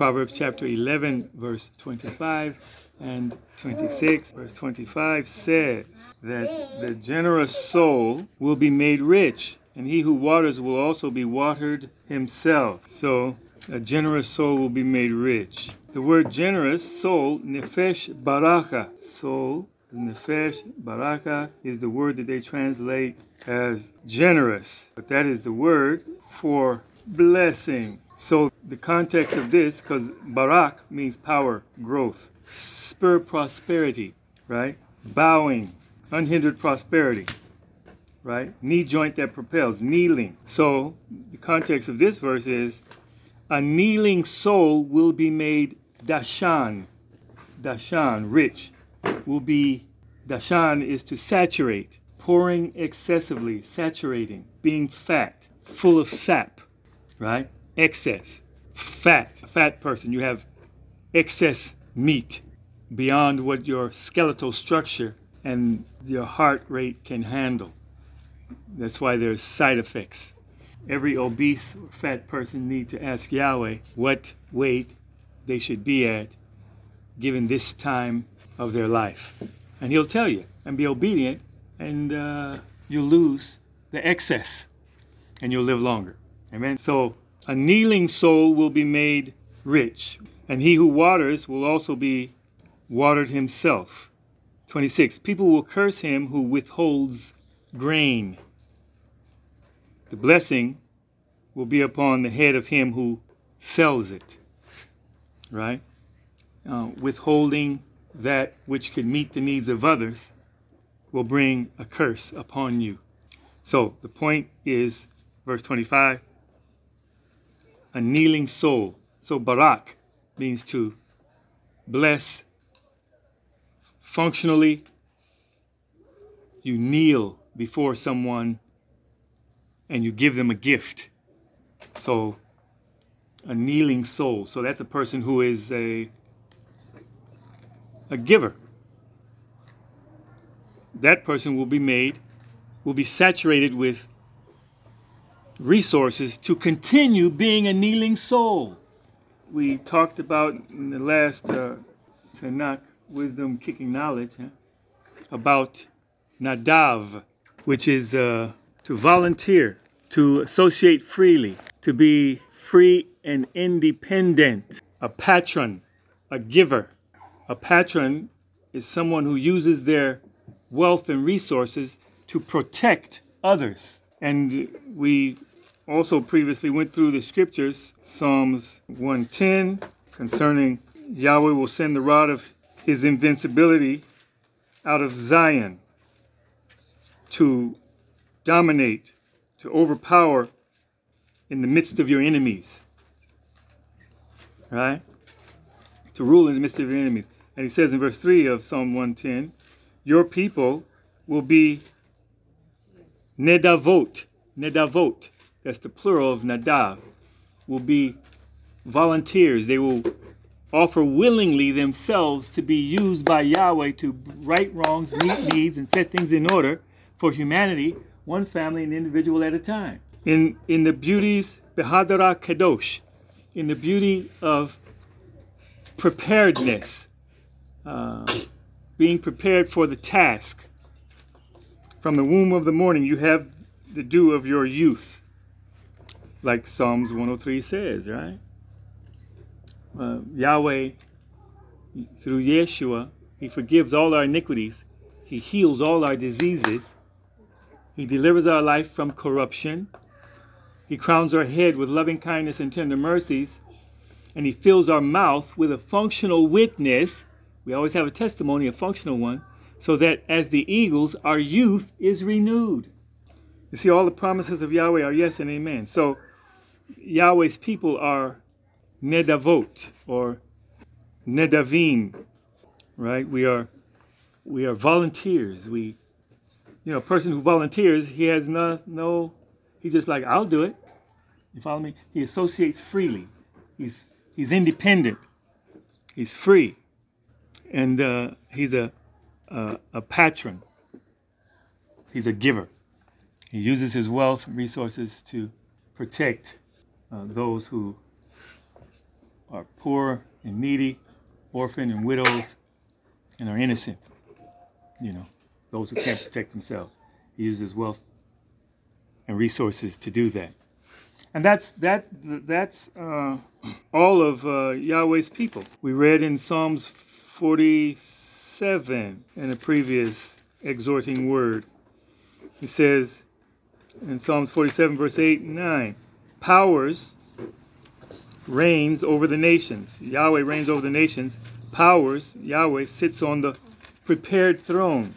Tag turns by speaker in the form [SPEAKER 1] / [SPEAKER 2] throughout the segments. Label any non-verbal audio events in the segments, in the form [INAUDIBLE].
[SPEAKER 1] Proverbs chapter 11, verse 25 and 26. Verse 25 says that the generous soul will be made rich, and he who waters will also be watered himself. So, a generous soul will be made rich. The word generous, soul, nefesh baraka. Soul, nefesh baraka is the word that they translate as generous. But that is the word for blessing. So the context of this, because barak means power, growth, spur prosperity, right? Bowing, unhindered prosperity, right? Knee joint that propels, kneeling. So the context of this verse is a kneeling soul will be made dashan. Dashan, rich, will be, dashan is to saturate, pouring excessively, saturating, being fat, full of sap, right? Excess, fat, a fat person. You have excess meat beyond what your skeletal structure and your heart rate can handle. That's why there's side effects. Every obese or fat person needs to ask Yahweh what weight they should be at given this time of their life. And he'll tell you and be obedient, and uh, you'll lose the excess and you'll live longer. Amen. So a kneeling soul will be made rich, and he who waters will also be watered himself. 26. People will curse him who withholds grain. The blessing will be upon the head of him who sells it. Right? Uh, withholding that which could meet the needs of others will bring a curse upon you. So the point is, verse 25, a kneeling soul. So barak means to bless functionally. You kneel before someone and you give them a gift. So a kneeling soul. So that's a person who is a a giver. That person will be made, will be saturated with resources to continue being a kneeling soul. We talked about in the last uh, Tanakh, Wisdom Kicking Knowledge, huh? about Nadav, which is uh, to volunteer, to associate freely, to be free and independent, a patron, a giver. A patron is someone who uses their wealth and resources to protect others. And we also previously went through the scriptures, Psalms 110, concerning Yahweh will send the rod of his invincibility out of Zion to dominate, to overpower in the midst of your enemies. Right? To rule in the midst of your enemies. And he says in verse 3 of Psalm 110, Your people will be nedavot, nedavot, that's the plural of nadav, will be volunteers. They will offer willingly themselves to be used by Yahweh to right wrongs, meet needs, and set things in order for humanity, one family and individual at a time. In, in the beauties, Behadara Kadosh, in the beauty of preparedness, uh, being prepared for the task. From the womb of the morning, you have the dew of your youth, like Psalms 103 says, right? Uh, Yahweh, through Yeshua, He forgives all our iniquities, He heals all our diseases, He delivers our life from corruption, He crowns our head with loving kindness and tender mercies, and He fills our mouth with a functional witness we always have a testimony, a functional one, so that as the eagles, our youth is renewed. You see, all the promises of Yahweh are yes and amen. So Yahweh's people are nedavot or nedavim, right? We are we are volunteers. We, you know, a person who volunteers, he has no no, he just like I'll do it. You follow me? He associates freely. He's he's independent. He's free and uh, he's a, a, a patron. He's a giver. He uses his wealth and resources to protect uh, those who are poor and needy, orphan and widows, and are innocent. You know, those who can't protect themselves. He uses wealth and resources to do that. And that's that. That's uh, all of uh, Yahweh's people. We read in Psalms 47 in a previous exhorting word. He says in Psalms 47, verse 8 and 9, powers reigns over the nations. Yahweh reigns over the nations. Powers, Yahweh sits on the prepared throne.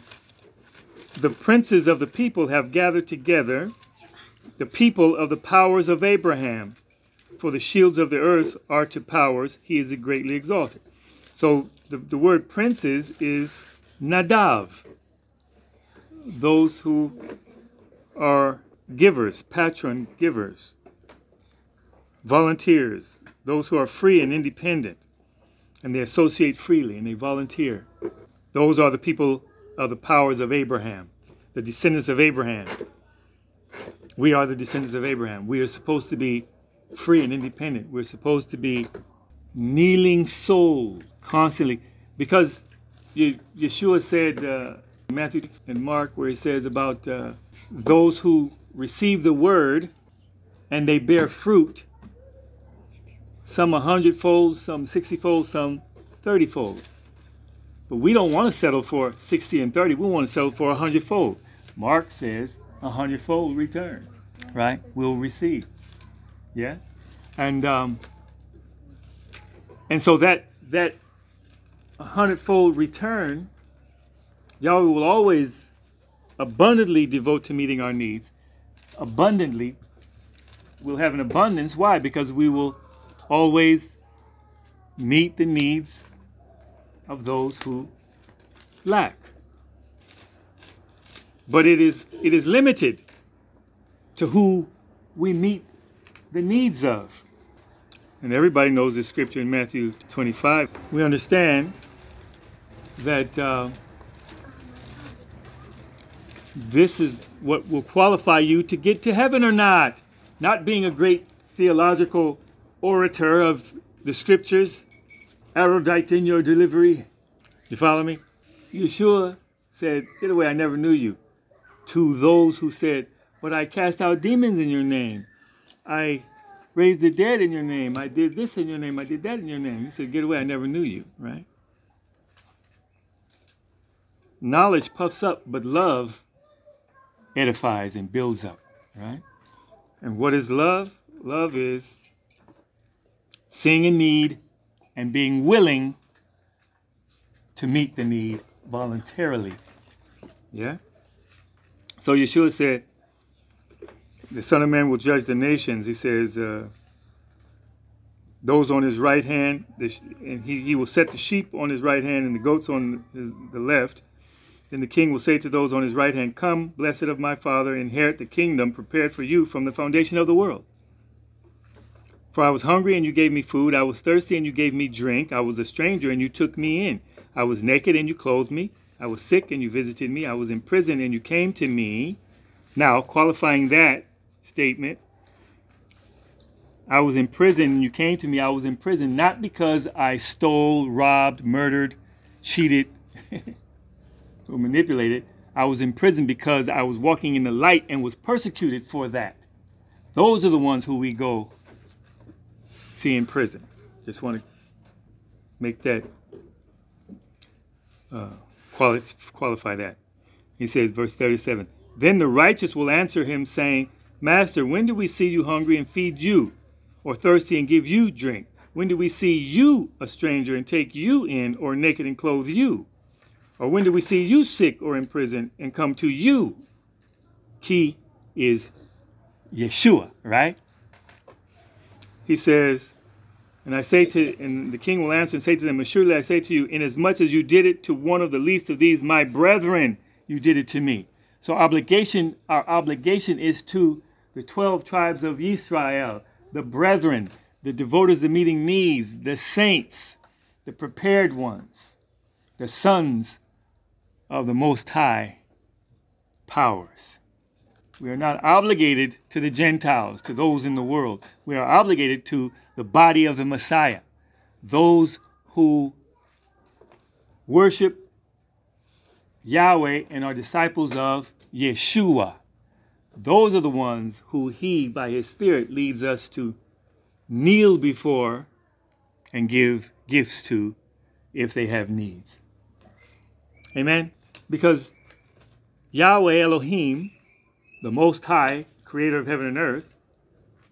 [SPEAKER 1] The princes of the people have gathered together, the people of the powers of Abraham. For the shields of the earth are to powers, he is greatly exalted. So the, the word princes is nadav, those who are givers, patron givers, volunteers, those who are free and independent, and they associate freely and they volunteer. Those are the people of the powers of Abraham, the descendants of Abraham. We are the descendants of Abraham. We are supposed to be free and independent. We're supposed to be kneeling souls constantly because Yeshua said, uh, Matthew and Mark, where he says about uh, those who receive the word and they bear fruit, some a hundredfold, some sixtyfold, some thirtyfold. But we don't want to settle for 60 and 30. We want to settle for a hundredfold. Mark says a hundredfold return, right? We'll receive. Yeah? And um, and so that that a hundredfold return, Yahweh will always abundantly devote to meeting our needs. Abundantly. We'll have an abundance. Why? Because we will always meet the needs of those who lack. But it is it is limited to who we meet the needs of. And everybody knows this scripture in Matthew 25. We understand that uh, this is what will qualify you to get to heaven or not. Not being a great theological orator of the scriptures, erudite in your delivery. You follow me? Yeshua said, Get away, I never knew you. To those who said, But I cast out demons in your name. I raised the dead in your name. I did this in your name. I did that in your name. He said, Get away, I never knew you, right? Knowledge puffs up, but love edifies and builds up, right? And what is love? Love is seeing a need and being willing to meet the need voluntarily. Yeah? So Yeshua said, the Son of Man will judge the nations. He says, uh, those on his right hand, and he, he will set the sheep on his right hand and the goats on his, the left. Then the king will say to those on his right hand, Come, blessed of my Father, inherit the kingdom prepared for you from the foundation of the world. For I was hungry and you gave me food. I was thirsty and you gave me drink. I was a stranger and you took me in. I was naked and you clothed me. I was sick and you visited me. I was in prison and you came to me. Now, qualifying that statement, I was in prison and you came to me. I was in prison not because I stole, robbed, murdered, cheated, or manipulated. I was in prison because I was walking in the light and was persecuted for that. Those are the ones who we go see in prison. Just want to make that uh, quali- qualify that. He says, verse 37 Then the righteous will answer him, saying, Master, when did we see you hungry and feed you, or thirsty and give you drink? When did we see you a stranger and take you in, or naked and clothe you? Or when did we see you sick or in prison and come to you? Key is Yeshua, right? He says, and I say to, and the king will answer and say to them, Surely I say to you, inasmuch as you did it to one of the least of these, my brethren, you did it to me. So obligation, our obligation is to the 12 tribes of Israel, the brethren, the devotees of meeting needs, the saints, the prepared ones, the sons of the Most High powers. We are not obligated to the Gentiles, to those in the world. We are obligated to the body of the Messiah, those who worship Yahweh and are disciples of Yeshua. Those are the ones who He, by His Spirit, leads us to kneel before and give gifts to if they have needs. Amen? Because Yahweh Elohim, the Most High, creator of heaven and earth,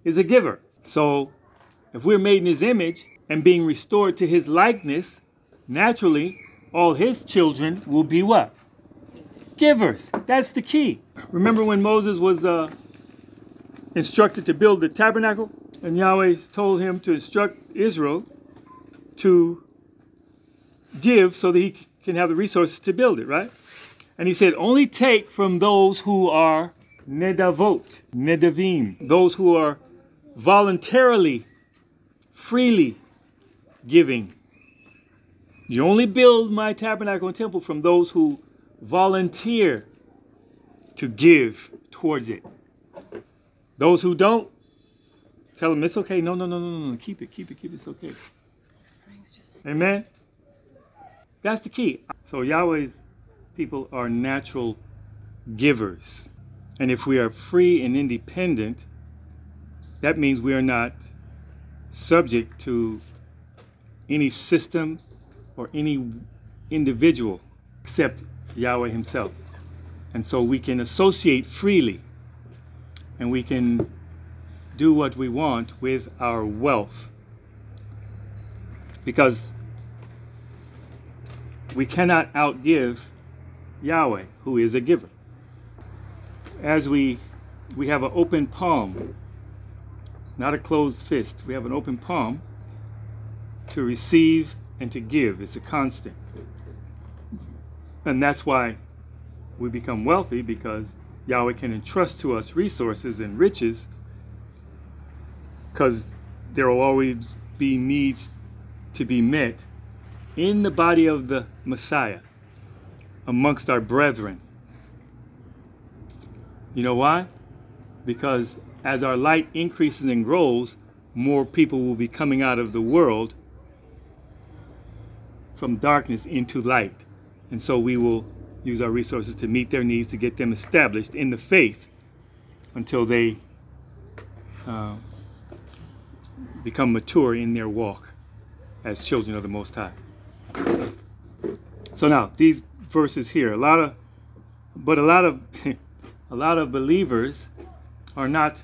[SPEAKER 1] is a giver. So if we're made in His image and being restored to His likeness, naturally, all His children will be what? Givers. That's the key. Remember when Moses was uh, instructed to build the tabernacle? And Yahweh told him to instruct Israel to give so that he can have the resources to build it, right? And he said, only take from those who are nedavot, nedavim, those who are voluntarily, freely giving. You only build my tabernacle and temple from those who volunteer to give towards it. Those who don't, tell them it's okay. No, no, no, no, no. Keep it, keep it, keep it. It's okay. Amen. That's the key. So Yahweh's people are natural givers. And if we are free and independent, that means we are not subject to any system or any individual except Yahweh Himself. And so we can associate freely and we can do what we want with our wealth. Because we cannot outgive Yahweh, who is a giver. As we we have an open palm, not a closed fist. We have an open palm to receive and to give. It's a constant. And that's why we become wealthy because Yahweh can entrust to us resources and riches because there will always be needs to be met in the body of the Messiah amongst our brethren. You know why? Because as our light increases and grows, more people will be coming out of the world from darkness into light. And so we will use our resources to meet their needs, to get them established in the faith until they uh, become mature in their walk as children of the Most High. So now these verses here, a lot of, but a lot of, [LAUGHS] a lot of believers are not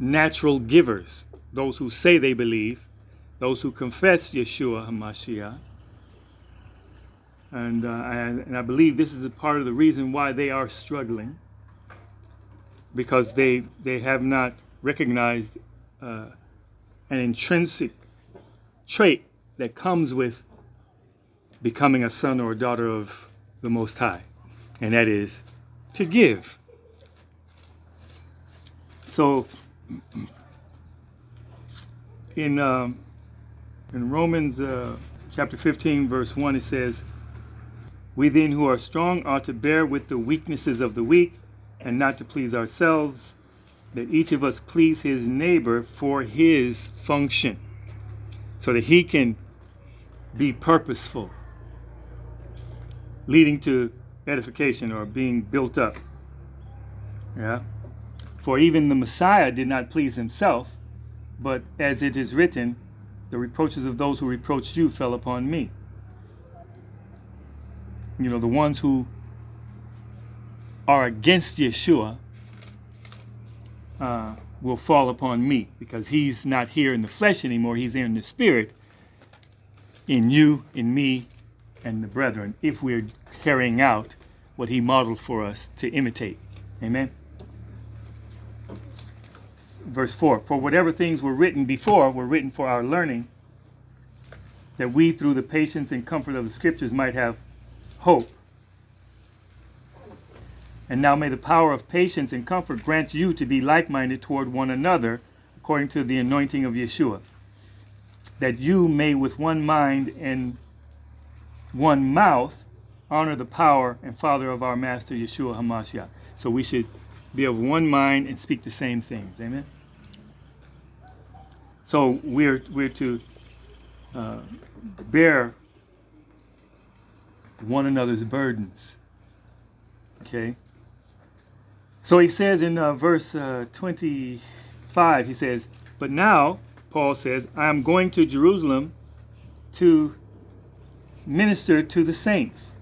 [SPEAKER 1] natural givers. Those who say they believe, those who confess Yeshua Hamashiach, and, uh, and, and I believe this is a part of the reason why they are struggling, because they they have not recognized uh, an intrinsic trait that comes with becoming a son or a daughter of the Most High, and that is to give. So, in um, in Romans uh, chapter 15, verse 1, it says, We then who are strong ought to bear with the weaknesses of the weak and not to please ourselves, that each of us please his neighbor for his function, so that he can be purposeful leading to edification or being built up. Yeah. For even the Messiah did not please himself, but as it is written, the reproaches of those who reproached you fell upon me. You know, the ones who are against Yeshua uh, will fall upon me because he's not here in the flesh anymore, he's in the spirit, in you, in me, and the brethren if we're carrying out what he modeled for us to imitate. Amen. Verse 4 For whatever things were written before were written for our learning, that we, through the patience and comfort of the Scriptures, might have hope. And now may the power of patience and comfort grant you to be like minded toward one another, according to the anointing of Yeshua, that you may with one mind and one mouth honor the power and Father of our Master Yeshua HaMashiach. So we should be of one mind and speak the same things. Amen. So we're we're to uh, bear one another's burdens. Okay? So he says in uh, verse uh, 25, he says, But now, Paul says, I am going to Jerusalem to minister to the saints,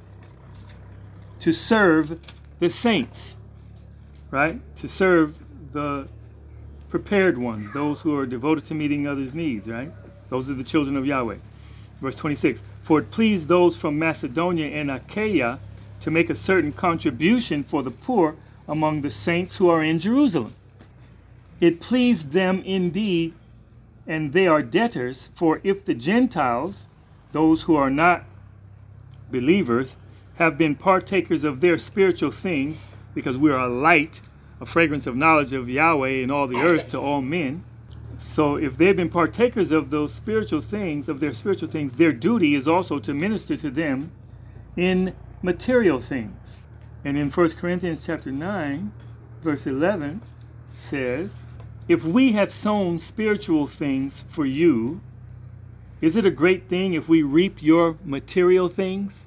[SPEAKER 1] to serve the saints, right? To serve the prepared ones, those who are devoted to meeting others' needs, right? Those are the children of Yahweh. Verse 26 For it pleased those from Macedonia and Achaia to make a certain contribution for the poor among the saints who are in Jerusalem. It pleased them indeed, and they are debtors, for if the Gentiles, those who are not believers, have been partakers of their spiritual things, because we are a light, a fragrance of knowledge of Yahweh in all the earth to all men. So if they've been partakers of those spiritual things, of their spiritual things, their duty is also to minister to them in material things. And in 1 Corinthians chapter 9, verse 11 says, If we have sown spiritual things for you, is it a great thing if we reap your material things?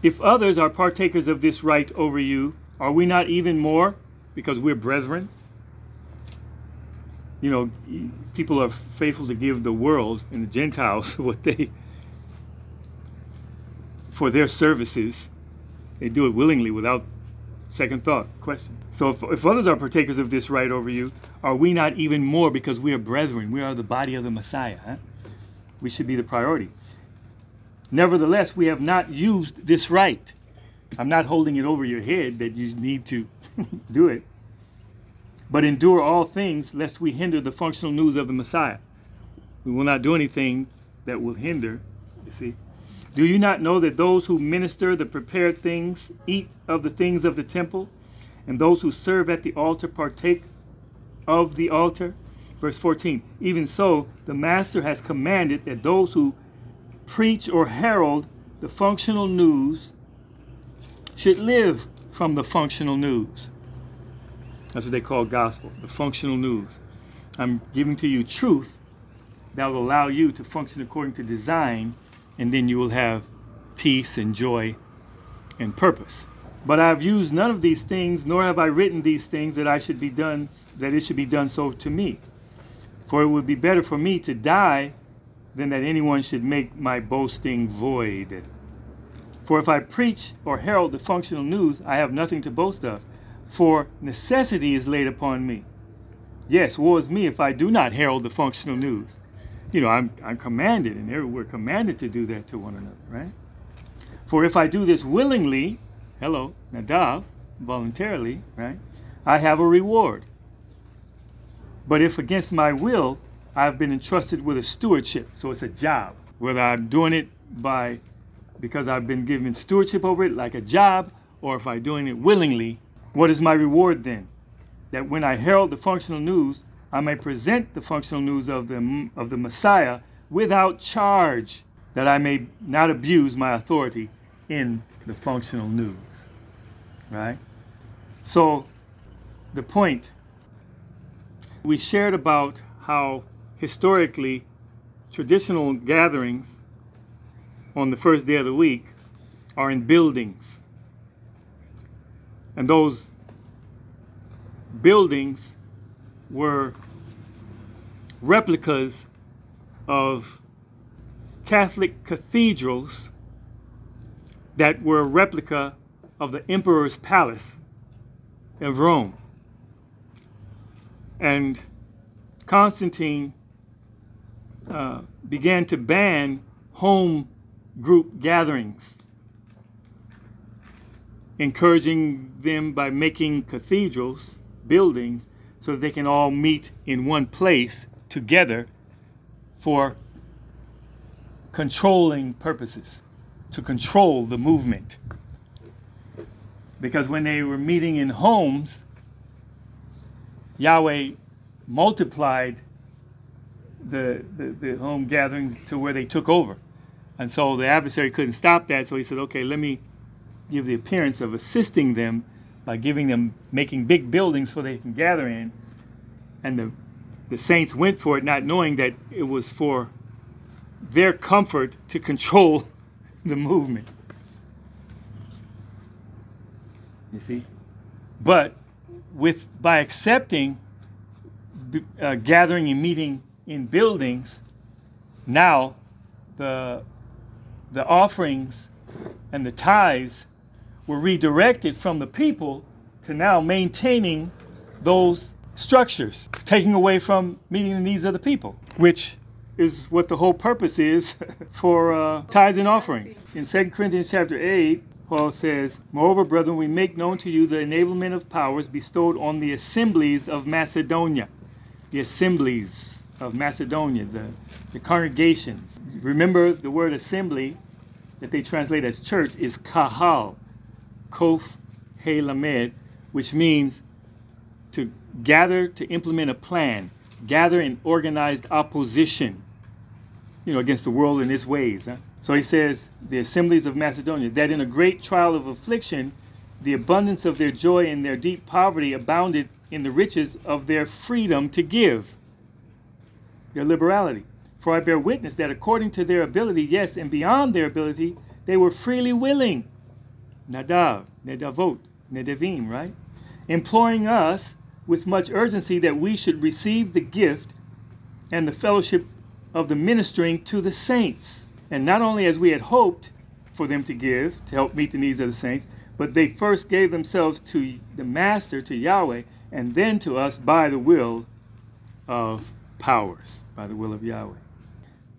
[SPEAKER 1] If others are partakers of this right over you, are we not even more because we're brethren? You know, people are faithful to give the world and the Gentiles [LAUGHS] what they, for their services. They do it willingly without second thought, question. So if, if others are partakers of this right over you, are we not even more because we are brethren? We are the body of the Messiah. Huh? We should be the priority. Nevertheless, we have not used this right. I'm not holding it over your head that you need to [LAUGHS] do it. But endure all things lest we hinder the functional news of the Messiah. We will not do anything that will hinder, you see. Do you not know that those who minister the prepared things eat of the things of the temple, and those who serve at the altar partake of the altar? Verse 14 Even so, the Master has commanded that those who preach or herald the functional news should live from the functional news. That's what they call gospel, the functional news. I'm giving to you truth that will allow you to function according to design, and then you will have peace and joy and purpose. But I have used none of these things, nor have I written these things that I should be done, that it should be done so to me. For it would be better for me to die than that anyone should make my boasting void. For if I preach or herald the functional news, I have nothing to boast of for necessity is laid upon me. Yes, woe is me if I do not herald the functional news. You know, I'm, I'm commanded, and we're commanded to do that to one another, right? For if I do this willingly, hello, nadav, voluntarily, right, I have a reward. But if against my will, I've been entrusted with a stewardship, so it's a job. Whether I'm doing it by because I've been given stewardship over it like a job, or if I'm doing it willingly what is my reward then? That when I herald the functional news, I may present the functional news of the, of the Messiah without charge, that I may not abuse my authority in the functional news. Right? So, the point we shared about how historically traditional gatherings on the first day of the week are in buildings and those buildings were replicas of Catholic cathedrals that were a replica of the emperor's palace of Rome. And Constantine uh, began to ban home group gatherings encouraging them by making cathedrals, buildings, so that they can all meet in one place together for controlling purposes, to control the movement. Because when they were meeting in homes, Yahweh multiplied the, the, the home gatherings to where they took over. And so the adversary couldn't stop that, so he said, okay, let me give the appearance of assisting them by giving them making big buildings so they can gather in and the the saints went for it not knowing that it was for their comfort to control [LAUGHS] the movement. You see? But with by accepting uh, gathering and meeting in buildings, now the the offerings and the tithes were redirected from the people to now maintaining those structures, taking away from meeting the needs of the people, which is what the whole purpose is [LAUGHS] for uh, tithes and offerings. In 2 Corinthians chapter 8, Paul says, Moreover, brethren, we make known to you the enablement of powers bestowed on the assemblies of Macedonia. The assemblies of Macedonia, the, the congregations. Remember, the word assembly that they translate as church is kahal, kof he lamed, which means to gather to implement a plan, gather in organized opposition, you know, against the world and its ways. Huh? So he says, the assemblies of Macedonia, that in a great trial of affliction, the abundance of their joy and their deep poverty abounded in the riches of their freedom to give, their liberality. For I bear witness that according to their ability, yes, and beyond their ability, they were freely willing. Nadav, Nedavot, Nedavim, right? Imploring us with much urgency that we should receive the gift and the fellowship of the ministering to the saints. And not only as we had hoped for them to give to help meet the needs of the saints, but they first gave themselves to the Master, to Yahweh, and then to us by the will of powers, by the will of Yahweh.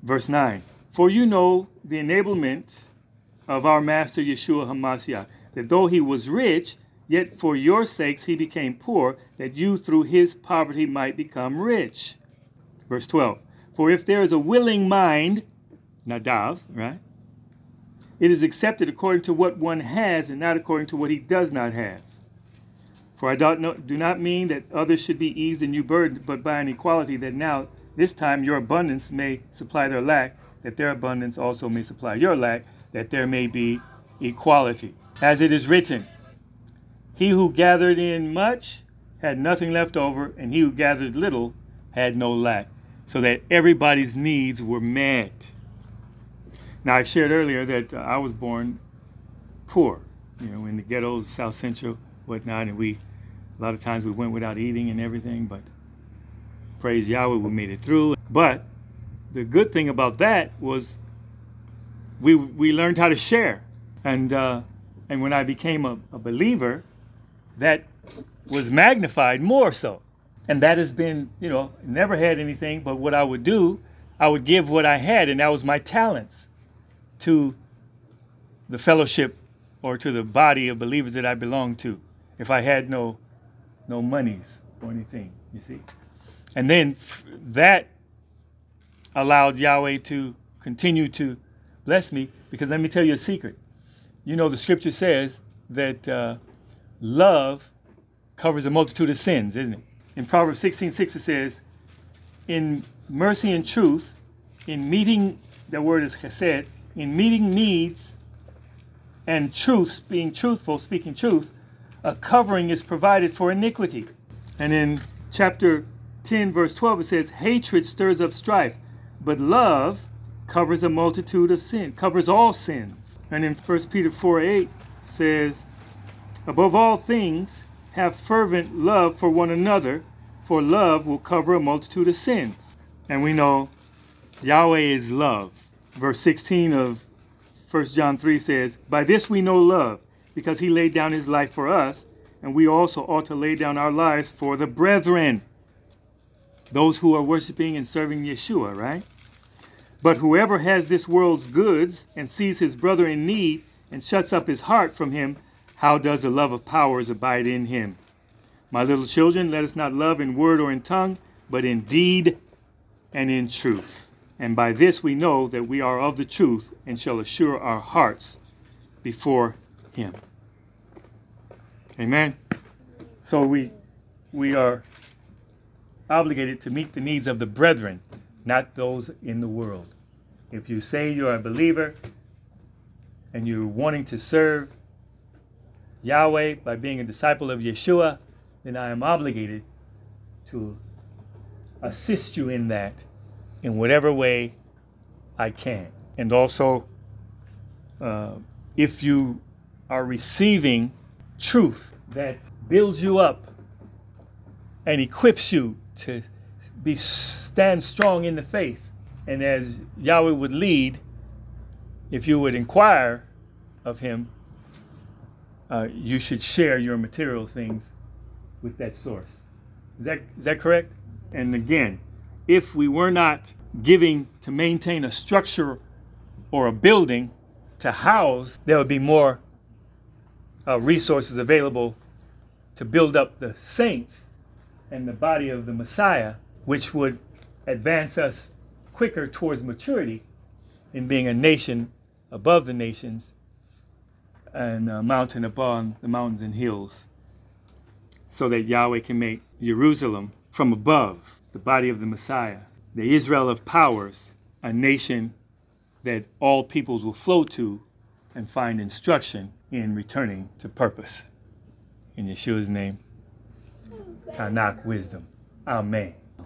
[SPEAKER 1] Verse 9 For you know the enablement of our Master Yeshua HaMashiach, that though he was rich, Yet for your sakes he became poor, that you through his poverty might become rich. Verse 12. For if there is a willing mind, nadav, right? It is accepted according to what one has and not according to what he does not have. For I do not, do not mean that others should be eased and you burdened, but by an equality that now, this time, your abundance may supply their lack, that their abundance also may supply your lack, that there may be equality. As it is written, he who gathered in much had nothing left over, and he who gathered little had no lack, so that everybody's needs were met. Now, I shared earlier that uh, I was born poor, you know, in the ghettos, South Central, whatnot, and we, a lot of times we went without eating and everything, but praise Yahweh, we made it through. But the good thing about that was we, we learned how to share. And, uh, and when I became a, a believer, that was magnified more so. And that has been, you know, never had anything, but what I would do, I would give what I had, and that was my talents to the fellowship or to the body of believers that I belonged to. If I had no no monies or anything, you see. And then that allowed Yahweh to continue to bless me because let me tell you a secret. You know, the scripture says that uh, love covers a multitude of sins, isn't it? In Proverbs 16 6, it says, In mercy and truth, in meeting, the word is chesed, in meeting needs and truth, being truthful, speaking truth, a covering is provided for iniquity. And in chapter 10, verse 12, it says, Hatred stirs up strife, but love covers a multitude of sin, covers all sins. And in 1 Peter 4 8 says, Above all things, have fervent love for one another, for love will cover a multitude of sins. And we know Yahweh is love. Verse 16 of 1 John 3 says, By this we know love, because he laid down his life for us, and we also ought to lay down our lives for the brethren, those who are worshiping and serving Yeshua, right? But whoever has this world's goods and sees his brother in need and shuts up his heart from him, how does the love of powers abide in him? My little children, let us not love in word or in tongue, but in deed and in truth. And by this we know that we are of the truth and shall assure our hearts before him. Amen. So we we are obligated to meet the needs of the brethren, not those in the world. If you say you're a believer and you're wanting to serve Yahweh by being a disciple of Yeshua, then I am obligated to assist you in that in whatever way I can. And also, uh, if you are receiving truth that builds you up and equips you to be stand strong in the faith, and as Yahweh would lead, if you would inquire of Him, uh, you should share your material things with that source. Is that is that correct? And again, if we were not giving to maintain a structure or a building to house, there would be more uh, resources available to build up the saints and the body of the Messiah, which would advance us quicker towards maturity in being a nation above the nations and a mountain above the mountains and hills, so that Yahweh can make Jerusalem from above, the body of the Messiah, the Israel of powers, a nation that all peoples will flow to and find instruction in returning to purpose. In Yeshua's name, Tanakh wisdom. Amen.